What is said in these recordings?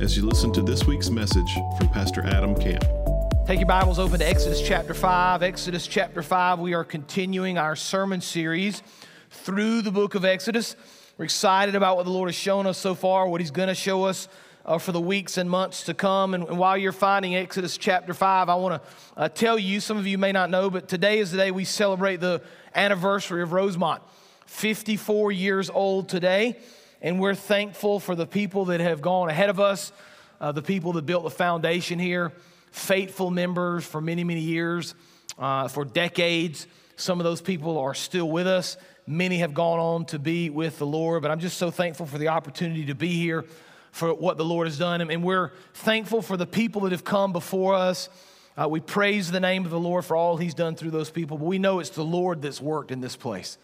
as you listen to this week's message from Pastor Adam Camp. Take your Bibles open to Exodus chapter 5. Exodus chapter 5, we are continuing our sermon series through the book of Exodus. We're excited about what the Lord has shown us so far, what He's going to show us uh, for the weeks and months to come. And, and, while you're finding Exodus chapter 5, I want to uh, tell you, some of you may not know, but today is the day we celebrate the anniversary of Rosemont. 54 years old today, and we're thankful for the people that have gone ahead of us, uh, the people that built the foundation here, faithful members for many, many years, uh, for decades. Some of those people are still with us. Many have gone on to be with the Lord, but I'm just so thankful for the opportunity to be here for what the Lord has done. And we're thankful for the people that have come before us. Uh, we praise the name of the Lord for all He's done through those people, but we know it's the Lord that's worked in this place.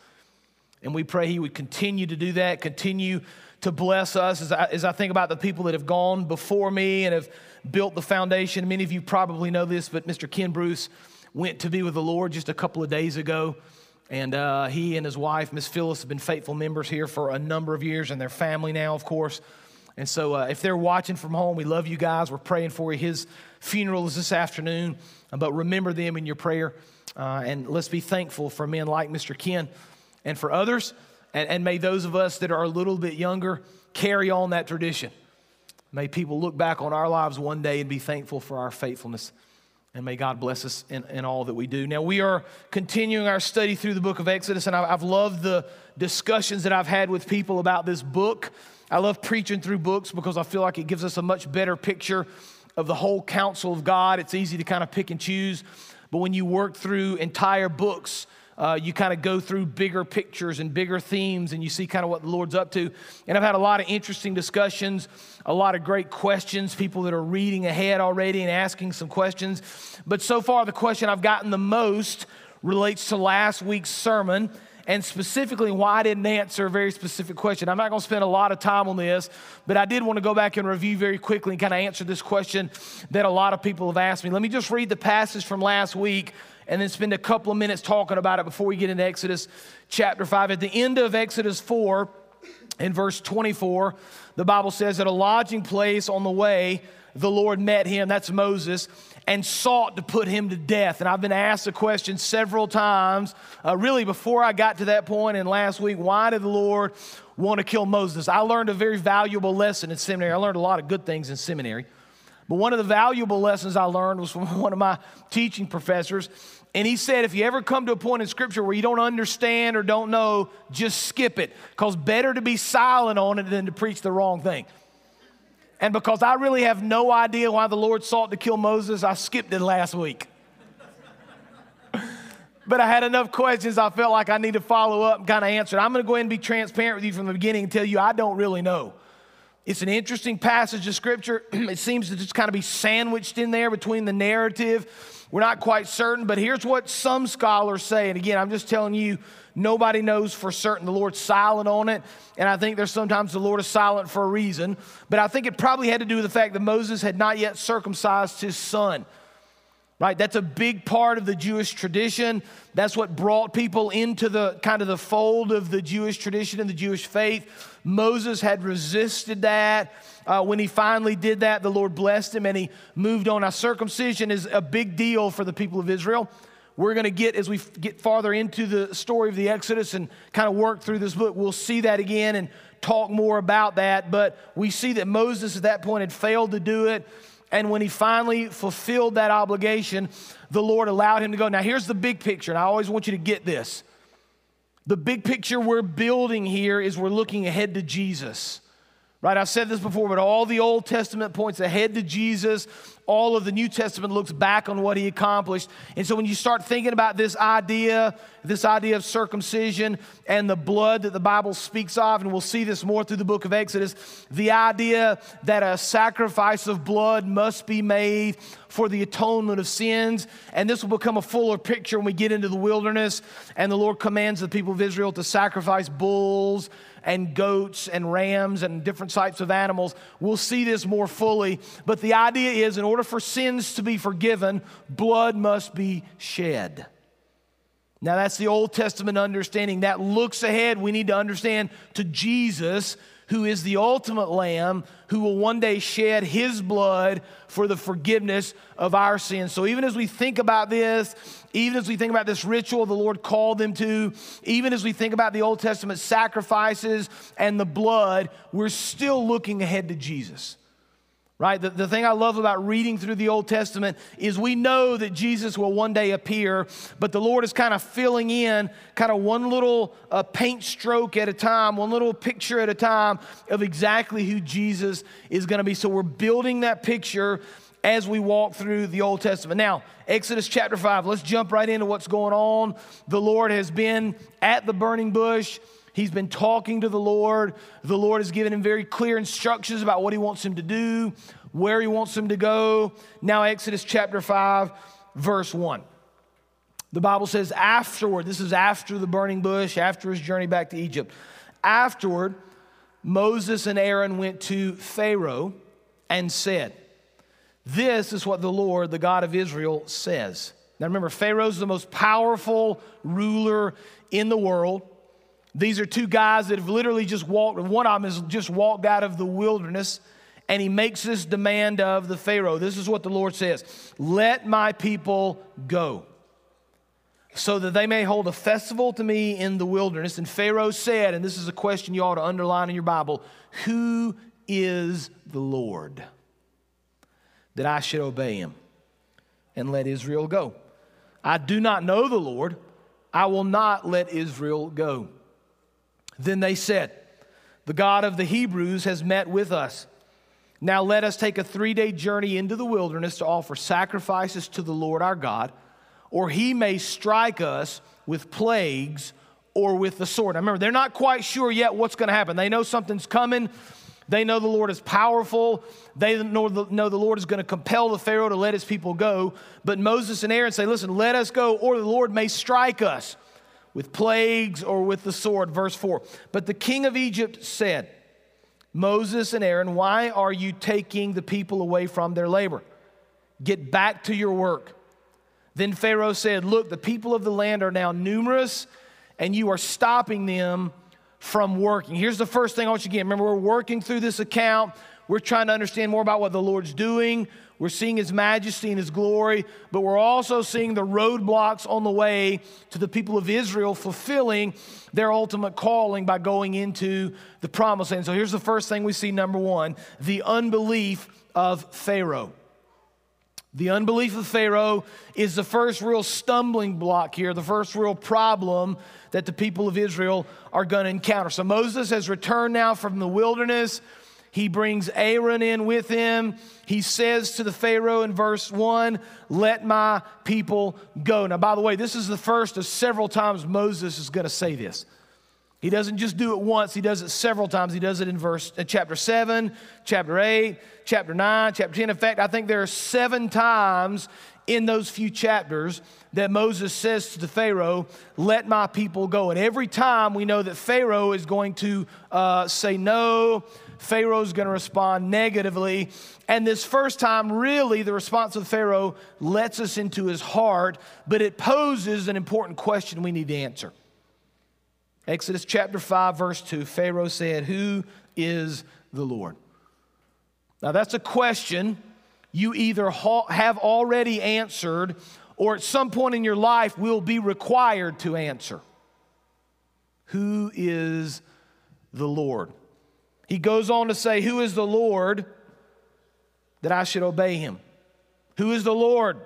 And we pray He would continue to do that, continue to bless us as I, as I think about the people that have gone before me and have built the foundation. Many of you probably know this, but Mr. Ken Bruce went to be with the Lord just a couple of days ago. And uh, he and his wife, Miss Phyllis, have been faithful members here for a number of years, and their family now, of course. And so, uh, if they're watching from home, we love you guys. We're praying for you. His funeral is this afternoon, but remember them in your prayer. Uh, and let's be thankful for men like Mr. Ken and for others. And, and may those of us that are a little bit younger carry on that tradition. May people look back on our lives one day and be thankful for our faithfulness. And may God bless us in, in all that we do. Now, we are continuing our study through the book of Exodus, and I've loved the discussions that I've had with people about this book. I love preaching through books because I feel like it gives us a much better picture of the whole counsel of God. It's easy to kind of pick and choose. But when you work through entire books, uh, you kind of go through bigger pictures and bigger themes and you see kind of what the Lord's up to. And I've had a lot of interesting discussions, a lot of great questions, people that are reading ahead already and asking some questions. But so far, the question I've gotten the most relates to last week's sermon and specifically why I didn't answer a very specific question. I'm not going to spend a lot of time on this, but I did want to go back and review very quickly and kind of answer this question that a lot of people have asked me. Let me just read the passage from last week and then spend a couple of minutes talking about it before we get into Exodus chapter 5. At the end of Exodus 4, in verse 24, the Bible says, At a lodging place on the way, the Lord met him, that's Moses, and sought to put him to death. And I've been asked the question several times, uh, really before I got to that point. and last week, why did the Lord want to kill Moses? I learned a very valuable lesson in seminary. I learned a lot of good things in seminary. But one of the valuable lessons I learned was from one of my teaching professors. And he said, if you ever come to a point in scripture where you don't understand or don't know, just skip it. Because better to be silent on it than to preach the wrong thing. And because I really have no idea why the Lord sought to kill Moses, I skipped it last week. but I had enough questions I felt like I need to follow up and kind of answer. it. I'm going to go ahead and be transparent with you from the beginning and tell you I don't really know. It's an interesting passage of scripture. it seems to just kind of be sandwiched in there between the narrative. We're not quite certain, but here's what some scholars say. And again, I'm just telling you, nobody knows for certain. The Lord's silent on it. And I think there's sometimes the Lord is silent for a reason. But I think it probably had to do with the fact that Moses had not yet circumcised his son right that's a big part of the jewish tradition that's what brought people into the kind of the fold of the jewish tradition and the jewish faith moses had resisted that uh, when he finally did that the lord blessed him and he moved on now circumcision is a big deal for the people of israel we're going to get as we get farther into the story of the exodus and kind of work through this book we'll see that again and talk more about that but we see that moses at that point had failed to do it and when he finally fulfilled that obligation, the Lord allowed him to go. Now, here's the big picture, and I always want you to get this. The big picture we're building here is we're looking ahead to Jesus. Right? I've said this before, but all the Old Testament points ahead to Jesus. all of the New Testament looks back on what he accomplished. And so when you start thinking about this idea, this idea of circumcision and the blood that the Bible speaks of, and we'll see this more through the book of Exodus, the idea that a sacrifice of blood must be made for the atonement of sins. And this will become a fuller picture when we get into the wilderness and the Lord commands the people of Israel to sacrifice bulls and goats and rams and different types of animals. We'll see this more fully. But the idea is in order for sins to be forgiven, blood must be shed. Now, that's the Old Testament understanding. That looks ahead. We need to understand to Jesus who is the ultimate lamb who will one day shed his blood for the forgiveness of our sins. So even as we think about this, even as we think about this ritual the Lord called them to, even as we think about the Old Testament sacrifices and the blood, we're still looking ahead to Jesus right? The, the thing I love about reading through the Old Testament is we know that Jesus will one day appear, but the Lord is kind of filling in kind of one little uh, paint stroke at a time, one little picture at a time of exactly who Jesus is going to be. So we're building that picture as we walk through the Old Testament. Now, Exodus chapter 5, let's jump right into what's going on. The Lord has been at the burning bush. He's been talking to the Lord. The Lord has given him very clear instructions about what he wants him to do, where he wants him to go. Now, Exodus chapter 5, verse 1. The Bible says, afterward, this is after the burning bush, after his journey back to Egypt. Afterward, Moses and Aaron went to Pharaoh and said, This is what the Lord, the God of Israel, says. Now remember, Pharaoh's the most powerful ruler in the world. These are two guys that have literally just walked, one of them has just walked out of the wilderness, and he makes this demand of the Pharaoh. This is what the Lord says Let my people go, so that they may hold a festival to me in the wilderness. And Pharaoh said, and this is a question you ought to underline in your Bible Who is the Lord? That I should obey him and let Israel go. I do not know the Lord. I will not let Israel go. Then they said, The God of the Hebrews has met with us. Now let us take a three day journey into the wilderness to offer sacrifices to the Lord our God, or he may strike us with plagues or with the sword. Now remember, they're not quite sure yet what's going to happen. They know something's coming. They know the Lord is powerful. They know the, know the Lord is going to compel the Pharaoh to let his people go. But Moses and Aaron say, Listen, let us go, or the Lord may strike us with plagues or with the sword. Verse 4. But the king of Egypt said, Moses and Aaron, why are you taking the people away from their labor? Get back to your work. Then Pharaoh said, Look, the people of the land are now numerous, and you are stopping them from working. Here's the first thing I want you to get. Remember, we're working through this account. We're trying to understand more about what the Lord's doing. We're seeing his majesty and his glory, but we're also seeing the roadblocks on the way to the people of Israel fulfilling their ultimate calling by going into the promised land. So here's the first thing we see number one the unbelief of Pharaoh. The unbelief of Pharaoh is the first real stumbling block here, the first real problem that the people of Israel are going to encounter. So Moses has returned now from the wilderness. He brings Aaron in with him. He says to the Pharaoh in verse 1, Let my people go. Now, by the way, this is the first of several times Moses is going to say this. He doesn't just do it once, he does it several times. He does it in verse uh, chapter 7, chapter 8, chapter 9, chapter 10. In fact, I think there are seven times in those few chapters that Moses says to the Pharaoh, Let my people go. And every time we know that Pharaoh is going to uh, say no, Pharaoh's going to respond negatively. And this first time, really, the response of Pharaoh lets us into his heart, but it poses an important question we need to answer. Exodus chapter 5, verse 2 Pharaoh said, Who is the Lord? Now, that's a question you either have already answered or at some point in your life will be required to answer. Who is the Lord? He goes on to say, Who is the Lord that I should obey him? Who is the Lord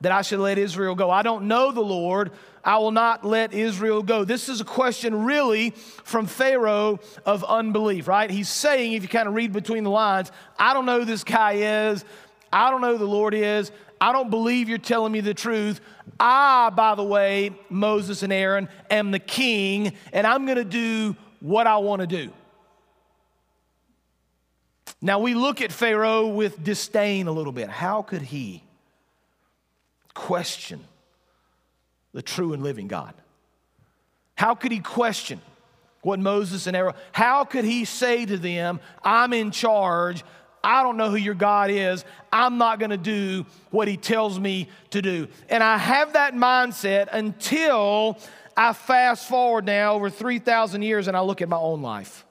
that I should let Israel go? I don't know the Lord. I will not let Israel go. This is a question really from Pharaoh of unbelief, right? He's saying, if you kind of read between the lines, I don't know who this guy is. I don't know who the Lord is. I don't believe you're telling me the truth. I, by the way, Moses and Aaron, am the king, and I'm going to do what I want to do. Now we look at Pharaoh with disdain a little bit. How could he question the true and living God? How could he question what Moses and Aaron, how could he say to them, I'm in charge, I don't know who your God is. I'm not going to do what he tells me to do. And I have that mindset until I fast forward now over 3,000 years and I look at my own life.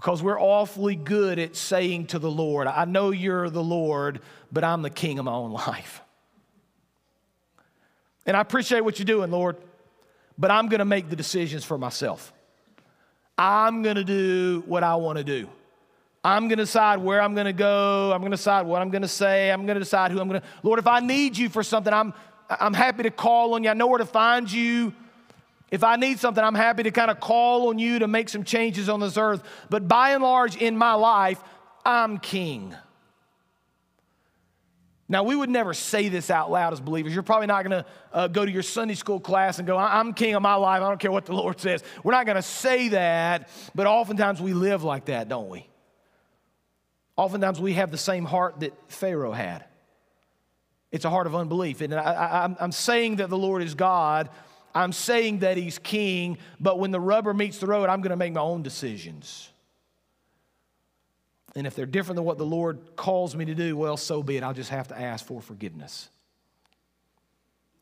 Because we're awfully good at saying to the Lord, I know you're the Lord, but I'm the king of my own life. And I appreciate what you're doing, Lord, but I'm going to make the decisions for myself. I'm going to do what I want to do. I'm going to decide where I'm going to go. I'm going to decide what I'm going to say. I'm going to decide who I'm going to. Lord, if I need you for something, I'm, I'm happy to call on you. I know where to find you. If I need something, I'm happy to kind of call on you to make some changes on this earth. But by and large, in my life, I'm king. Now, we would never say this out loud as believers. You're probably not going to uh, go to your Sunday school class and go, I'm king of my life. I don't care what the Lord says. We're not going to say that, but oftentimes we live like that, don't we? Oftentimes we have the same heart that Pharaoh had. It's a heart of unbelief. And I, am saying that the Lord is God. I'm saying that He's king. But when the rubber meets the road, I'm going to make my own decisions. And if they're different than what the Lord calls me to do, well, so be it. I'll just have to ask for forgiveness.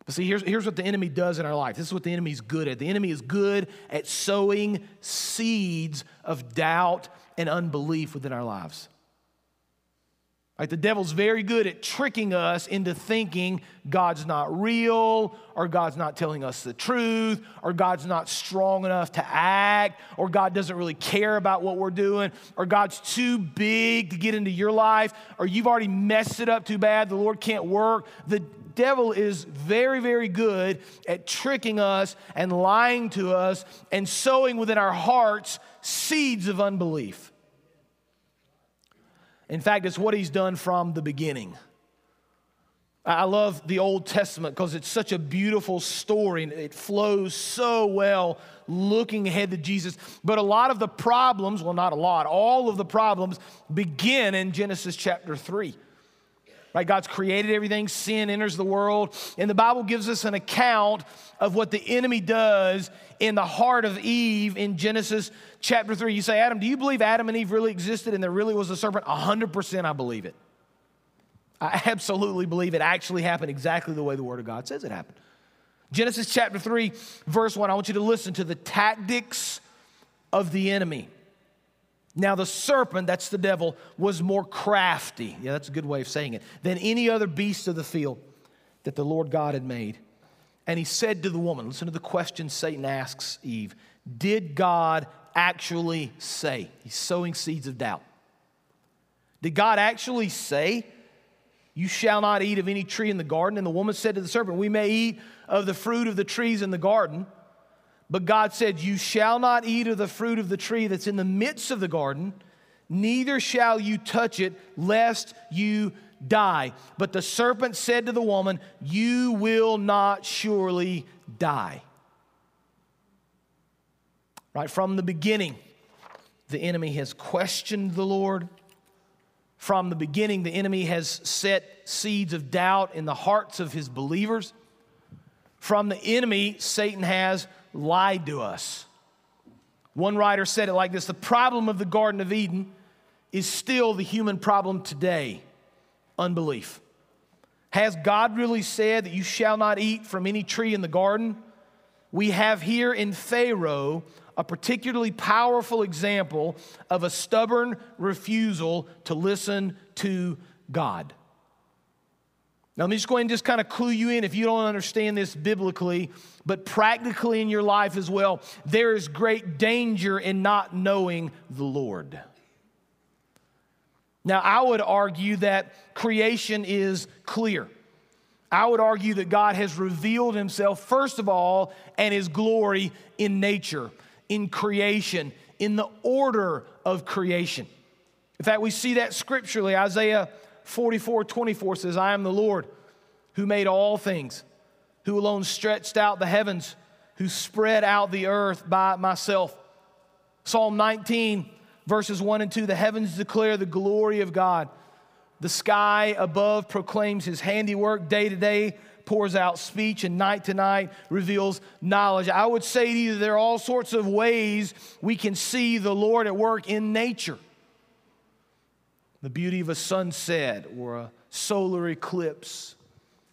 But see, here's, here's what the enemy does in our life. This is what the enemy is good at. The enemy is good at sowing seeds of doubt and unbelief within our lives. The devil's very good at tricking us into thinking God's not real, or God's not telling us the truth, or God's not strong enough to act, or God doesn't really care about what we're doing, or God's too big to get into your life, or you've already messed it up too bad, the Lord can't work. The devil is very, very good at tricking us and lying to us and sowing within our hearts seeds of unbelief. In fact, it's what he's done from the beginning. I love the Old Testament because it's such a beautiful story and it flows so well looking ahead to Jesus. But a lot of the problems, well, not a lot, all of the problems begin in Genesis chapter 3. Right? God's created everything, sin enters the world, and the Bible gives us an account of what the enemy does in the heart of Eve in Genesis chapter 3. You say, Adam, do you believe Adam and Eve really existed and there really was a serpent? 100% I believe it. I absolutely believe it actually happened exactly the way the Word of God says it happened. Genesis chapter 3, verse 1, I want you to listen to the tactics of the enemy. Now, the serpent, that's the devil, was more crafty, yeah, that's a good way of saying it, than any other beast of the field that the Lord God had made. And he said to the woman, listen to the question Satan asks Eve Did God actually say? He's sowing seeds of doubt. Did God actually say, You shall not eat of any tree in the garden? And the woman said to the serpent, We may eat of the fruit of the trees in the garden. But God said, You shall not eat of the fruit of the tree that's in the midst of the garden, neither shall you touch it, lest you die. But the serpent said to the woman, You will not surely die. Right from the beginning, the enemy has questioned the Lord. From the beginning, the enemy has set seeds of doubt in the hearts of his believers. From the enemy, Satan has lied to us. One writer said it like this The problem of the Garden of Eden is still the human problem today unbelief. Has God really said that you shall not eat from any tree in the garden? We have here in Pharaoh a particularly powerful example of a stubborn refusal to listen to God. Now, let me just go ahead and just kind of clue you in if you don't understand this biblically, but practically in your life as well. There is great danger in not knowing the Lord. Now, I would argue that creation is clear. I would argue that God has revealed himself, first of all, and his glory in nature, in creation, in the order of creation. In fact, we see that scripturally. Isaiah 44 24 says, I am the Lord who made all things, who alone stretched out the heavens, who spread out the earth by myself. Psalm 19, verses 1 and 2 The heavens declare the glory of God. The sky above proclaims his handiwork. Day to day pours out speech, and night to night reveals knowledge. I would say to you, there are all sorts of ways we can see the Lord at work in nature. The beauty of a sunset, or a solar eclipse,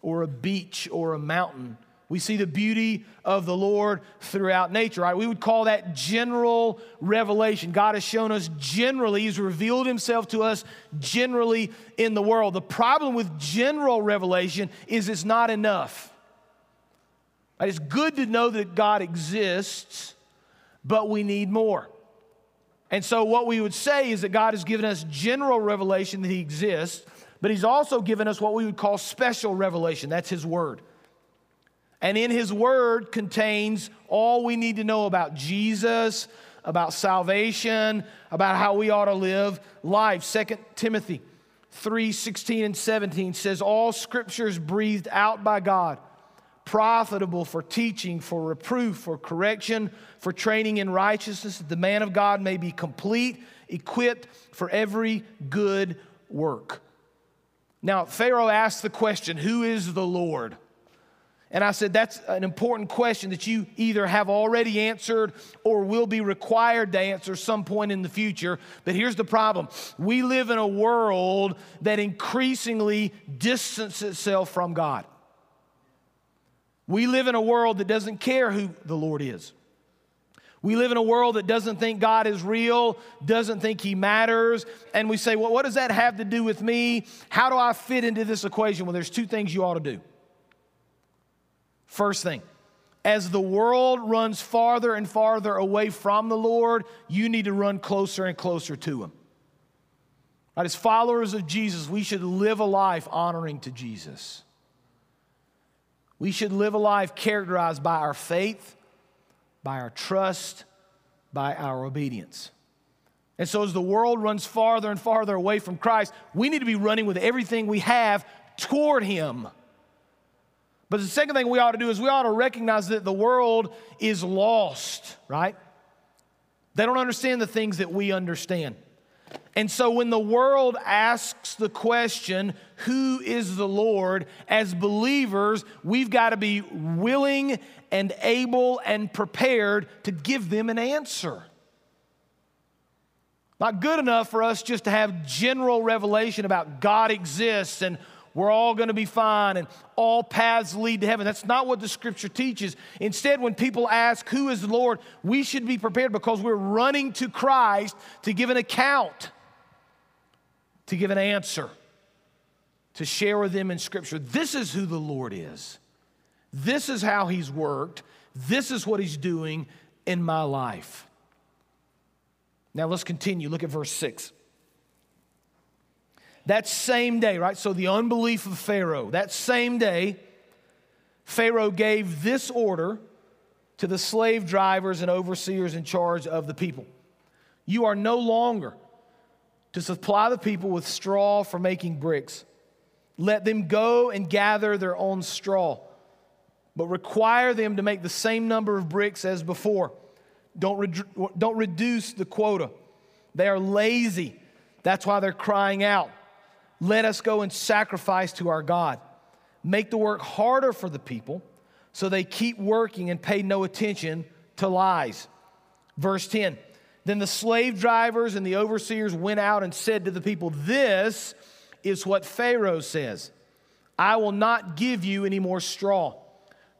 or a beach, or a mountain we see the beauty of the Lord throughout nature, right? We would call that general revelation. God has shown us generally, He's revealed Himself to us generally in the world. The problem with general revelation is it's not enough. It's good to know that God exists, but we need more. And so, what we would say is that God has given us general revelation that He exists, but He's also given us what we would call special revelation. That's His Word. And in his word contains all we need to know about Jesus, about salvation, about how we ought to live life. 2 Timothy 3 16 and 17 says, All scripture is breathed out by God, profitable for teaching, for reproof, for correction, for training in righteousness, that the man of God may be complete, equipped for every good work. Now, Pharaoh asked the question, Who is the Lord? And I said, that's an important question that you either have already answered or will be required to answer some point in the future. But here's the problem we live in a world that increasingly distances itself from God. We live in a world that doesn't care who the Lord is. We live in a world that doesn't think God is real, doesn't think He matters. And we say, well, what does that have to do with me? How do I fit into this equation? Well, there's two things you ought to do. First thing, as the world runs farther and farther away from the Lord, you need to run closer and closer to Him. Right, as followers of Jesus, we should live a life honoring to Jesus. We should live a life characterized by our faith, by our trust, by our obedience. And so, as the world runs farther and farther away from Christ, we need to be running with everything we have toward Him. But the second thing we ought to do is we ought to recognize that the world is lost, right? They don't understand the things that we understand. And so when the world asks the question, who is the Lord, as believers, we've got to be willing and able and prepared to give them an answer. Not good enough for us just to have general revelation about God exists and we're all going to be fine and all paths lead to heaven. That's not what the scripture teaches. Instead, when people ask, Who is the Lord? we should be prepared because we're running to Christ to give an account, to give an answer, to share with them in scripture. This is who the Lord is. This is how he's worked. This is what he's doing in my life. Now let's continue. Look at verse 6. That same day, right? So the unbelief of Pharaoh, that same day, Pharaoh gave this order to the slave drivers and overseers in charge of the people You are no longer to supply the people with straw for making bricks. Let them go and gather their own straw, but require them to make the same number of bricks as before. Don't, re- don't reduce the quota. They are lazy. That's why they're crying out. Let us go and sacrifice to our God. Make the work harder for the people so they keep working and pay no attention to lies. Verse 10 Then the slave drivers and the overseers went out and said to the people, This is what Pharaoh says I will not give you any more straw.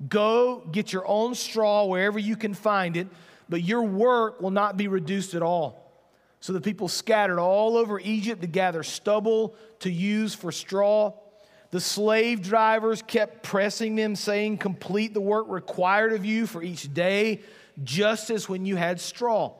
Go get your own straw wherever you can find it, but your work will not be reduced at all. So the people scattered all over Egypt to gather stubble to use for straw. The slave drivers kept pressing them, saying, Complete the work required of you for each day, just as when you had straw.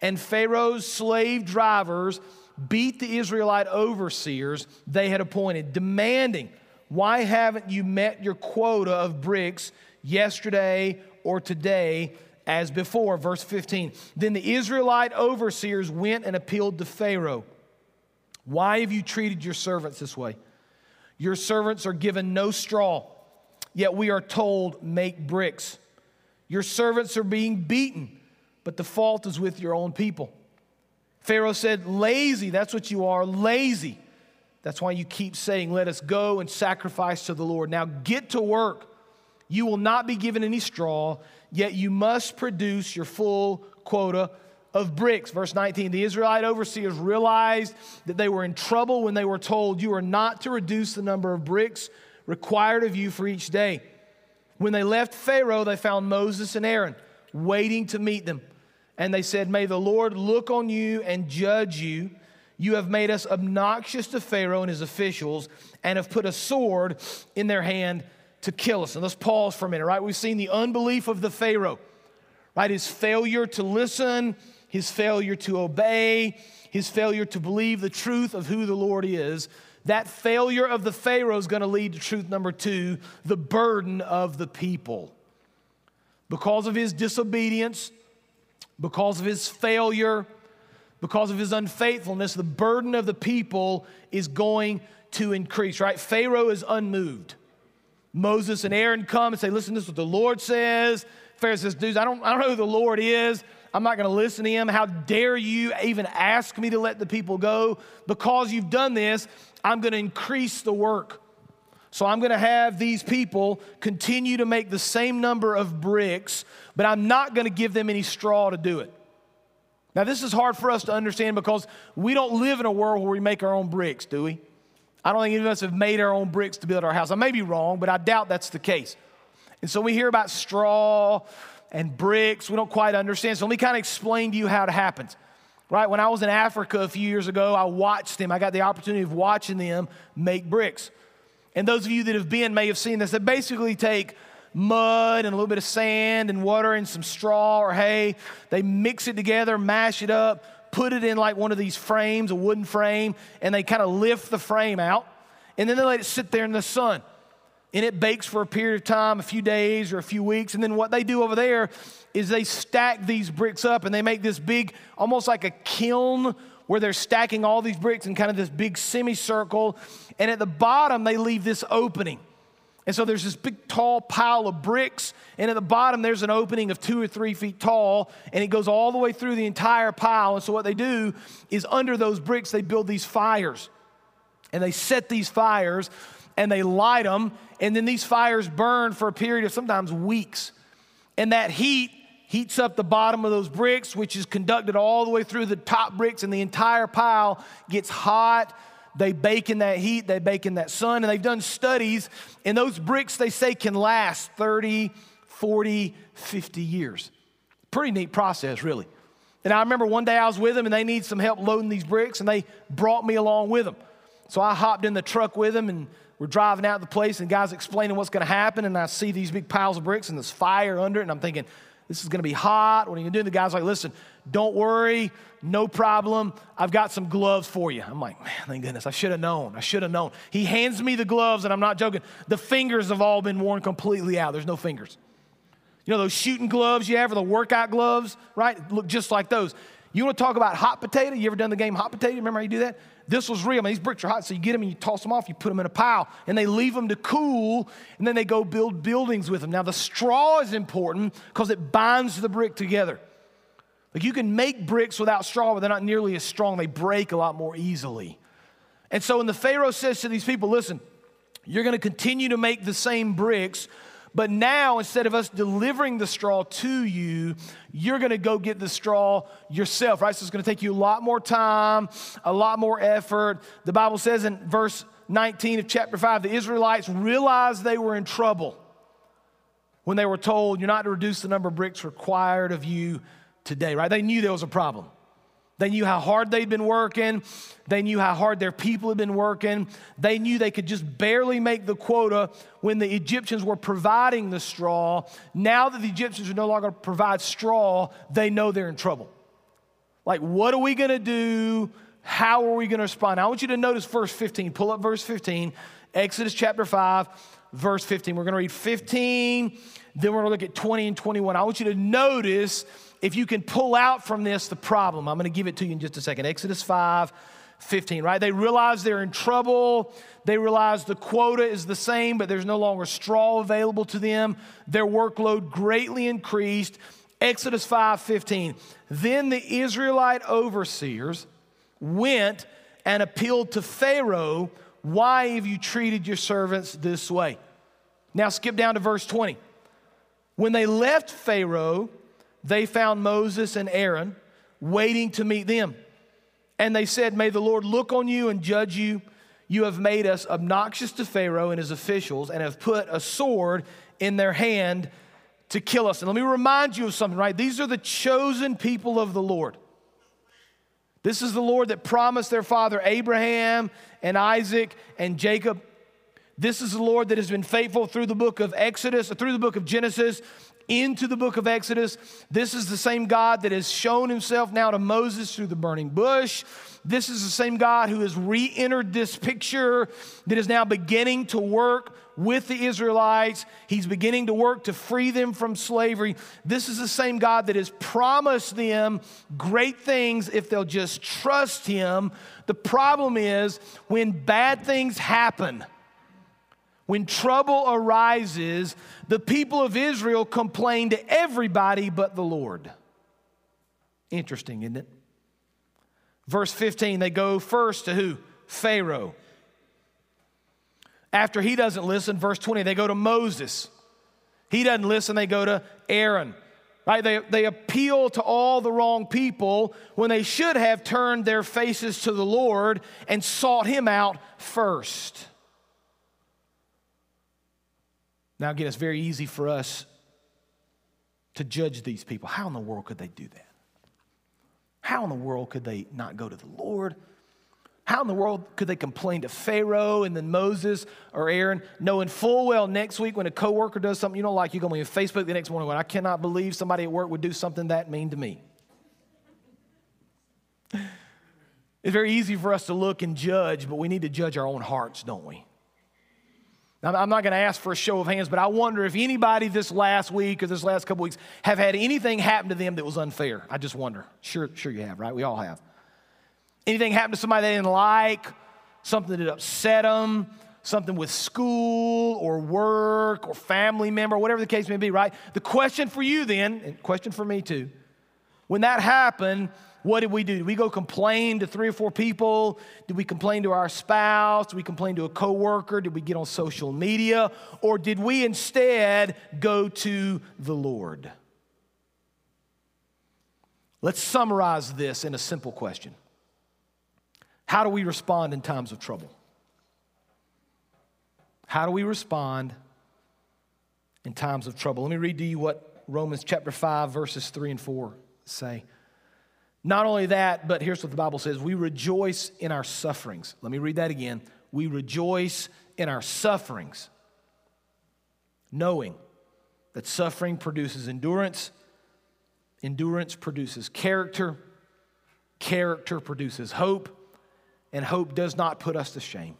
And Pharaoh's slave drivers beat the Israelite overseers they had appointed, demanding, Why haven't you met your quota of bricks yesterday or today? as before. Verse 15. Then the Israelite overseers went and appealed to Pharaoh. Why have you treated your servants this way? Your servants are given no straw, yet we are told, make bricks. Your servants are being beaten, but the fault is with your own people. Pharaoh said, Lazy, that's what you are, lazy. That's why you keep saying, Let us go and sacrifice to the Lord. Now get to work. You will not be given any straw, yet you must produce your full quota of bricks. Verse 19 The Israelite overseers realized that they were in trouble when they were told, You are not to reduce the number of bricks required of you for each day. When they left Pharaoh, they found Moses and Aaron waiting to meet them. And they said, May the Lord look on you and judge you. You have made us obnoxious to Pharaoh and his officials and have put a sword in their hand to kill us. And let's pause for a minute, right? We've seen the unbelief of the Pharaoh, right? His failure to listen, his failure to obey, his failure to believe the truth of who the Lord is. That failure of the Pharaoh is going to lead to truth number two the burden of the people. Because of his disobedience, because of his failure, because of his unfaithfulness, the burden of the people is going to increase, right? Pharaoh is unmoved. Moses and Aaron come and say, Listen, this is what the Lord says. Pharaoh says, Dudes, I don't, I don't know who the Lord is. I'm not going to listen to him. How dare you even ask me to let the people go? Because you've done this, I'm going to increase the work. So I'm going to have these people continue to make the same number of bricks, but I'm not going to give them any straw to do it. Now, this is hard for us to understand because we don't live in a world where we make our own bricks, do we? I don't think any of us have made our own bricks to build our house. I may be wrong, but I doubt that's the case. And so we hear about straw and bricks. We don't quite understand. So let me kind of explain to you how it happens. Right? When I was in Africa a few years ago, I watched them. I got the opportunity of watching them make bricks. And those of you that have been may have seen this. They basically take mud and a little bit of sand and water and some straw or hay. They mix it together, mash it up, put it in like one of these frames, a wooden frame, and they kind of lift the frame out. And then they let it sit there in the sun and it bakes for a period of time, a few days or a few weeks. And then what they do over there is they stack these bricks up and they make this big, almost like a kiln where they're stacking all these bricks in kind of this big semicircle. And at the bottom, they leave this opening. And so there's this big tall pile of bricks, and at the bottom there's an opening of two or three feet tall, and it goes all the way through the entire pile. And so what they do is under those bricks, they build these fires. And they set these fires and they light them, and then these fires burn for a period of sometimes weeks. And that heat heats up the bottom of those bricks, which is conducted all the way through the top bricks, and the entire pile gets hot. They bake in that heat, they bake in that sun, and they've done studies, and those bricks they say can last 30, 40, 50 years. Pretty neat process, really. And I remember one day I was with them and they need some help loading these bricks, and they brought me along with them. So I hopped in the truck with them and we're driving out the place, and guys explaining what's going to happen, and I see these big piles of bricks and this fire under it, and I'm thinking, this is going to be hot. What are you going to do? And the guy's like, listen, don't worry, no problem. I've got some gloves for you. I'm like, man, thank goodness. I should have known. I should have known. He hands me the gloves, and I'm not joking. The fingers have all been worn completely out. There's no fingers. You know those shooting gloves you have, or the workout gloves, right? Look just like those. You want to talk about hot potato? You ever done the game hot potato? Remember how you do that? This was real. I mean, these bricks are hot, so you get them and you toss them off, you put them in a pile, and they leave them to cool, and then they go build buildings with them. Now, the straw is important because it binds the brick together. Like you can make bricks without straw, but they're not nearly as strong. They break a lot more easily. And so when the Pharaoh says to these people, listen, you're going to continue to make the same bricks, but now, instead of us delivering the straw to you, you're going to go get the straw yourself, right? So it's going to take you a lot more time, a lot more effort. The Bible says in verse 19 of chapter 5 the Israelites realized they were in trouble when they were told, You're not to reduce the number of bricks required of you today, right? They knew there was a problem. They knew how hard they'd been working. They knew how hard their people had been working. They knew they could just barely make the quota when the Egyptians were providing the straw. Now that the Egyptians are no longer provide straw, they know they're in trouble. Like, what are we going to do? How are we going to respond? I want you to notice verse 15. Pull up verse 15, Exodus chapter 5, verse 15. We're going to read 15, then we're going to look at 20 and 21. I want you to notice if you can pull out from this the problem, I'm going to give it to you in just a second. Exodus 5, 15, right? They realize they're in trouble. They realize the quota is the same, but there's no longer straw available to them. Their workload greatly increased. Exodus 5 15. Then the Israelite overseers went and appealed to Pharaoh, Why have you treated your servants this way? Now skip down to verse 20. When they left Pharaoh, they found Moses and Aaron waiting to meet them. And they said, May the Lord look on you and judge you. You have made us obnoxious to Pharaoh and his officials and have put a sword in their hand to kill us. And let me remind you of something, right? These are the chosen people of the Lord. This is the Lord that promised their father Abraham and Isaac and Jacob. This is the Lord that has been faithful through the book of Exodus, through the book of Genesis, into the book of Exodus. This is the same God that has shown himself now to Moses through the burning bush. This is the same God who has re entered this picture that is now beginning to work with the Israelites. He's beginning to work to free them from slavery. This is the same God that has promised them great things if they'll just trust Him. The problem is when bad things happen, when trouble arises, the people of Israel complain to everybody but the Lord. Interesting, isn't it? Verse 15, they go first to who? Pharaoh. After he doesn't listen, verse 20, they go to Moses. He doesn't listen, they go to Aaron. Right? They, they appeal to all the wrong people when they should have turned their faces to the Lord and sought him out first. Now, again, it's very easy for us to judge these people. How in the world could they do that? How in the world could they not go to the Lord? How in the world could they complain to Pharaoh and then Moses or Aaron, knowing full well next week when a coworker does something you don't like, you're going to be on Facebook the next morning going, I cannot believe somebody at work would do something that mean to me. It's very easy for us to look and judge, but we need to judge our own hearts, don't we? I'm not going to ask for a show of hands, but I wonder if anybody this last week or this last couple weeks have had anything happen to them that was unfair. I just wonder. Sure, sure you have, right? We all have. Anything happen to somebody they didn't like, something that upset them, something with school or work or family member, whatever the case may be, right? The question for you then, and question for me too, when that happened, what did we do? Did we go complain to three or four people? Did we complain to our spouse? Did we complain to a coworker? Did we get on social media? Or did we instead go to the Lord? Let's summarize this in a simple question How do we respond in times of trouble? How do we respond in times of trouble? Let me read to you what Romans chapter 5, verses 3 and 4 say. Not only that, but here's what the Bible says we rejoice in our sufferings. Let me read that again. We rejoice in our sufferings, knowing that suffering produces endurance, endurance produces character, character produces hope, and hope does not put us to shame.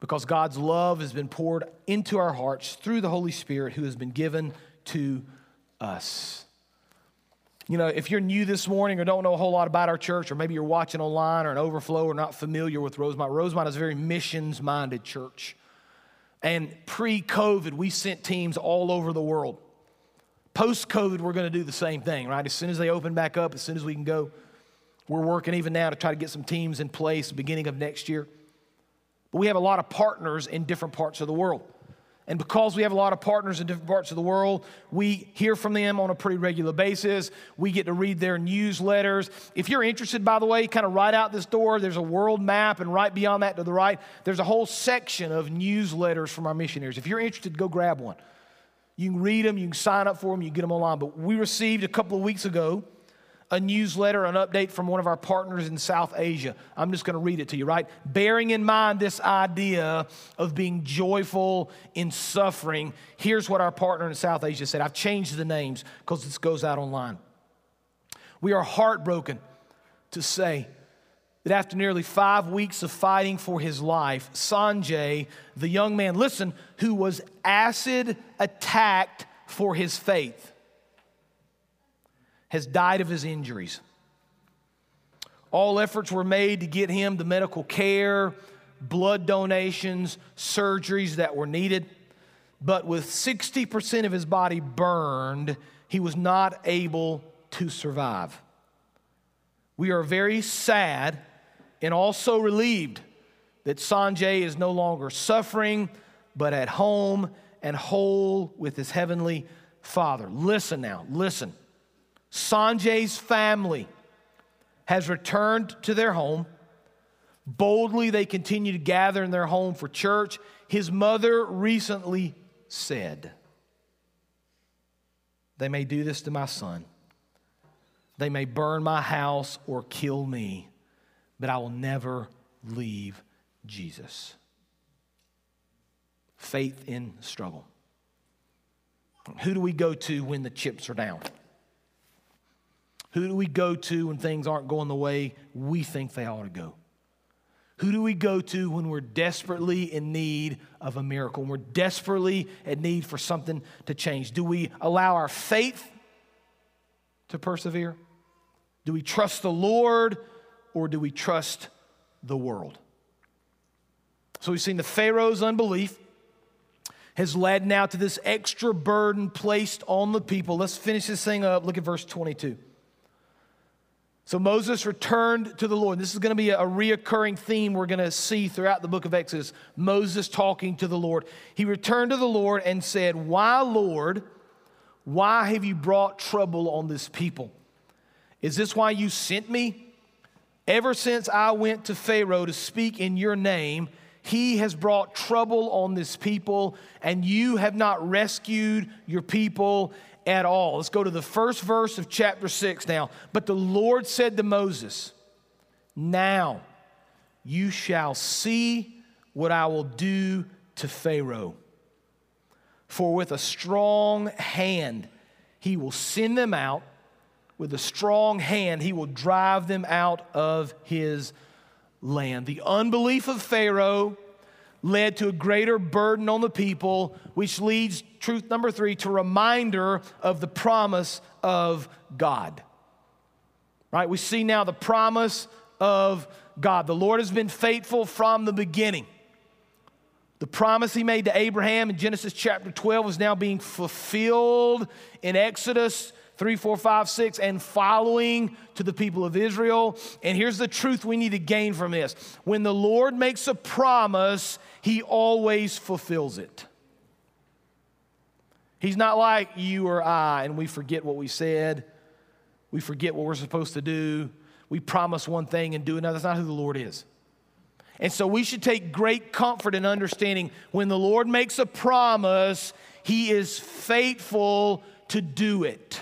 Because God's love has been poured into our hearts through the Holy Spirit who has been given to us. You know, if you're new this morning or don't know a whole lot about our church, or maybe you're watching online or an overflow or not familiar with Rosemont, Rosemont is a very missions minded church. And pre COVID, we sent teams all over the world. Post COVID, we're going to do the same thing, right? As soon as they open back up, as soon as we can go, we're working even now to try to get some teams in place beginning of next year. But we have a lot of partners in different parts of the world. And because we have a lot of partners in different parts of the world, we hear from them on a pretty regular basis. We get to read their newsletters. If you're interested, by the way, kind of right out this door, there's a world map, and right beyond that to the right, there's a whole section of newsletters from our missionaries. If you're interested, go grab one. You can read them, you can sign up for them, you can get them online. But we received a couple of weeks ago a newsletter, an update from one of our partners in South Asia. I'm just going to read it to you, right? Bearing in mind this idea of being joyful in suffering, here's what our partner in South Asia said. I've changed the names because this goes out online. We are heartbroken to say that after nearly five weeks of fighting for his life, Sanjay, the young man, listen, who was acid attacked for his faith, has died of his injuries. All efforts were made to get him the medical care, blood donations, surgeries that were needed. But with 60% of his body burned, he was not able to survive. We are very sad and also relieved that Sanjay is no longer suffering, but at home and whole with his heavenly Father. Listen now, listen. Sanjay's family has returned to their home. Boldly, they continue to gather in their home for church. His mother recently said, They may do this to my son. They may burn my house or kill me, but I will never leave Jesus. Faith in struggle. Who do we go to when the chips are down? Who do we go to when things aren't going the way we think they ought to go? Who do we go to when we're desperately in need of a miracle, when we're desperately in need for something to change? Do we allow our faith to persevere? Do we trust the Lord or do we trust the world? So we've seen the Pharaoh's unbelief has led now to this extra burden placed on the people. Let's finish this thing up. Look at verse 22. So Moses returned to the Lord. This is going to be a reoccurring theme we're going to see throughout the book of Exodus. Moses talking to the Lord. He returned to the Lord and said, Why, Lord, why have you brought trouble on this people? Is this why you sent me? Ever since I went to Pharaoh to speak in your name, he has brought trouble on this people, and you have not rescued your people at all. Let's go to the first verse of chapter 6 now. But the Lord said to Moses, Now you shall see what I will do to Pharaoh. For with a strong hand he will send them out, with a strong hand he will drive them out of his land. The unbelief of Pharaoh led to a greater burden on the people, which leads, truth number three, to reminder of the promise of God. Right? We see now the promise of God. The Lord has been faithful from the beginning. The promise he made to Abraham in Genesis chapter 12 is now being fulfilled in Exodus 3, 4, 5, 6, and following to the people of Israel. And here's the truth we need to gain from this when the Lord makes a promise, he always fulfills it. He's not like you or I, and we forget what we said. We forget what we're supposed to do. We promise one thing and do another. That's not who the Lord is. And so we should take great comfort in understanding when the Lord makes a promise, He is faithful to do it.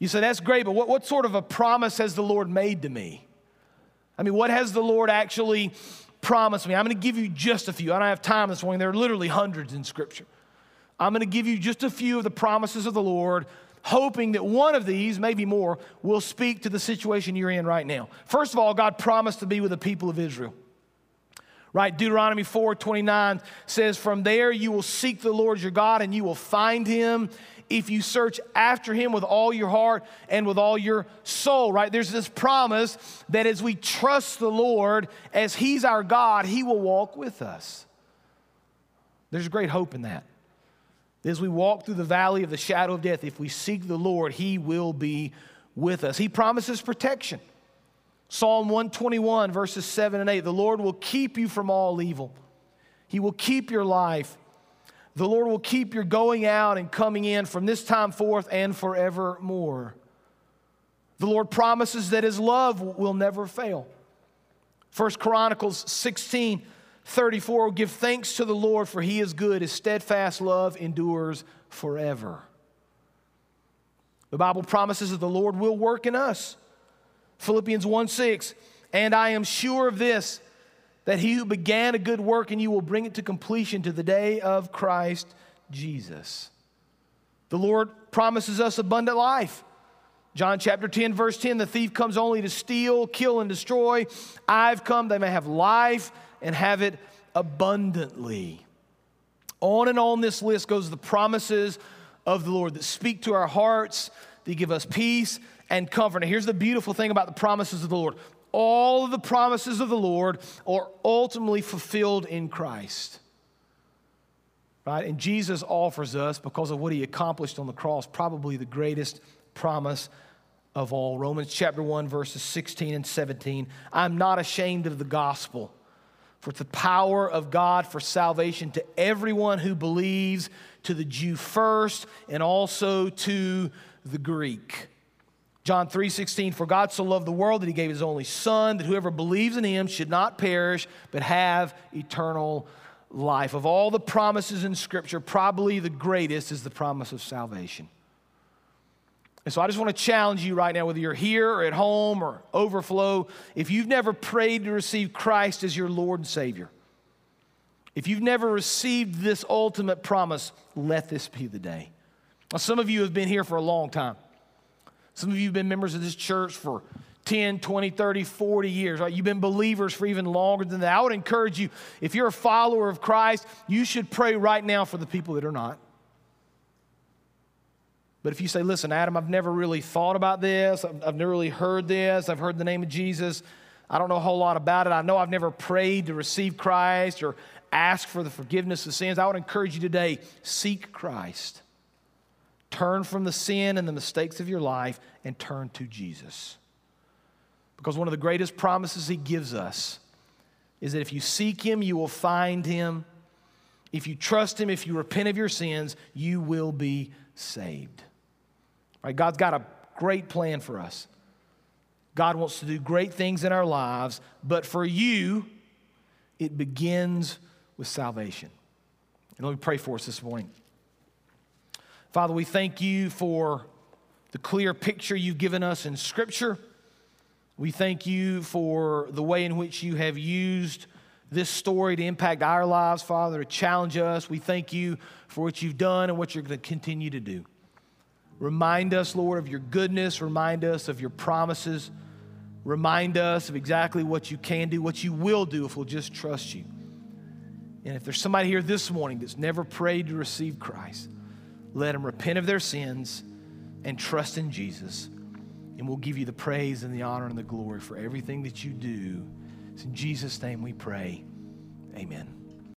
You say, that's great, but what, what sort of a promise has the Lord made to me? I mean, what has the Lord actually promised me? I'm going to give you just a few. I don't have time this morning. There are literally hundreds in Scripture. I'm going to give you just a few of the promises of the Lord, hoping that one of these, maybe more, will speak to the situation you're in right now. First of all, God promised to be with the people of Israel. Right? Deuteronomy 4 29 says, From there you will seek the Lord your God and you will find him if you search after him with all your heart and with all your soul, right? There's this promise that as we trust the Lord, as he's our God, he will walk with us. There's great hope in that. As we walk through the valley of the shadow of death, if we seek the Lord, he will be with us. He promises protection. Psalm 121, verses 7 and 8 The Lord will keep you from all evil, He will keep your life. The Lord will keep your going out and coming in from this time forth and forevermore. The Lord promises that his love will never fail. First Chronicles 16 34 give thanks to the Lord for he is good his steadfast love endures forever. The Bible promises that the Lord will work in us. Philippians 1 6 and I am sure of this that he who began a good work in you will bring it to completion to the day of Christ Jesus. The Lord promises us abundant life. John chapter 10, verse 10 the thief comes only to steal, kill, and destroy. I've come they may have life and have it abundantly. On and on this list goes the promises of the Lord that speak to our hearts, they give us peace and comfort. Now, here's the beautiful thing about the promises of the Lord all of the promises of the Lord are ultimately fulfilled in Christ. Right? And Jesus offers us, because of what he accomplished on the cross, probably the greatest promise of all. Romans chapter 1, verses 16 and 17. I'm not ashamed of the gospel, for it's the power of God for salvation to everyone who believes, to the Jew first, and also to the Greek. John 3:16 For God so loved the world that he gave his only son that whoever believes in him should not perish but have eternal life. Of all the promises in scripture, probably the greatest is the promise of salvation. And so I just want to challenge you right now whether you're here or at home or overflow, if you've never prayed to receive Christ as your Lord and Savior, if you've never received this ultimate promise, let this be the day. Now, some of you have been here for a long time. Some of you have been members of this church for 10, 20, 30, 40 years, right? You've been believers for even longer than that. I would encourage you, if you're a follower of Christ, you should pray right now for the people that are not. But if you say, listen, Adam, I've never really thought about this, I've, I've never really heard this, I've heard the name of Jesus, I don't know a whole lot about it, I know I've never prayed to receive Christ or ask for the forgiveness of sins, I would encourage you today seek Christ. Turn from the sin and the mistakes of your life and turn to Jesus. Because one of the greatest promises he gives us is that if you seek him, you will find him. If you trust him, if you repent of your sins, you will be saved. Right? God's got a great plan for us. God wants to do great things in our lives, but for you, it begins with salvation. And let me pray for us this morning. Father, we thank you for the clear picture you've given us in Scripture. We thank you for the way in which you have used this story to impact our lives, Father, to challenge us. We thank you for what you've done and what you're going to continue to do. Remind us, Lord, of your goodness. Remind us of your promises. Remind us of exactly what you can do, what you will do if we'll just trust you. And if there's somebody here this morning that's never prayed to receive Christ, let them repent of their sins and trust in Jesus. And we'll give you the praise and the honor and the glory for everything that you do. It's in Jesus' name we pray. Amen.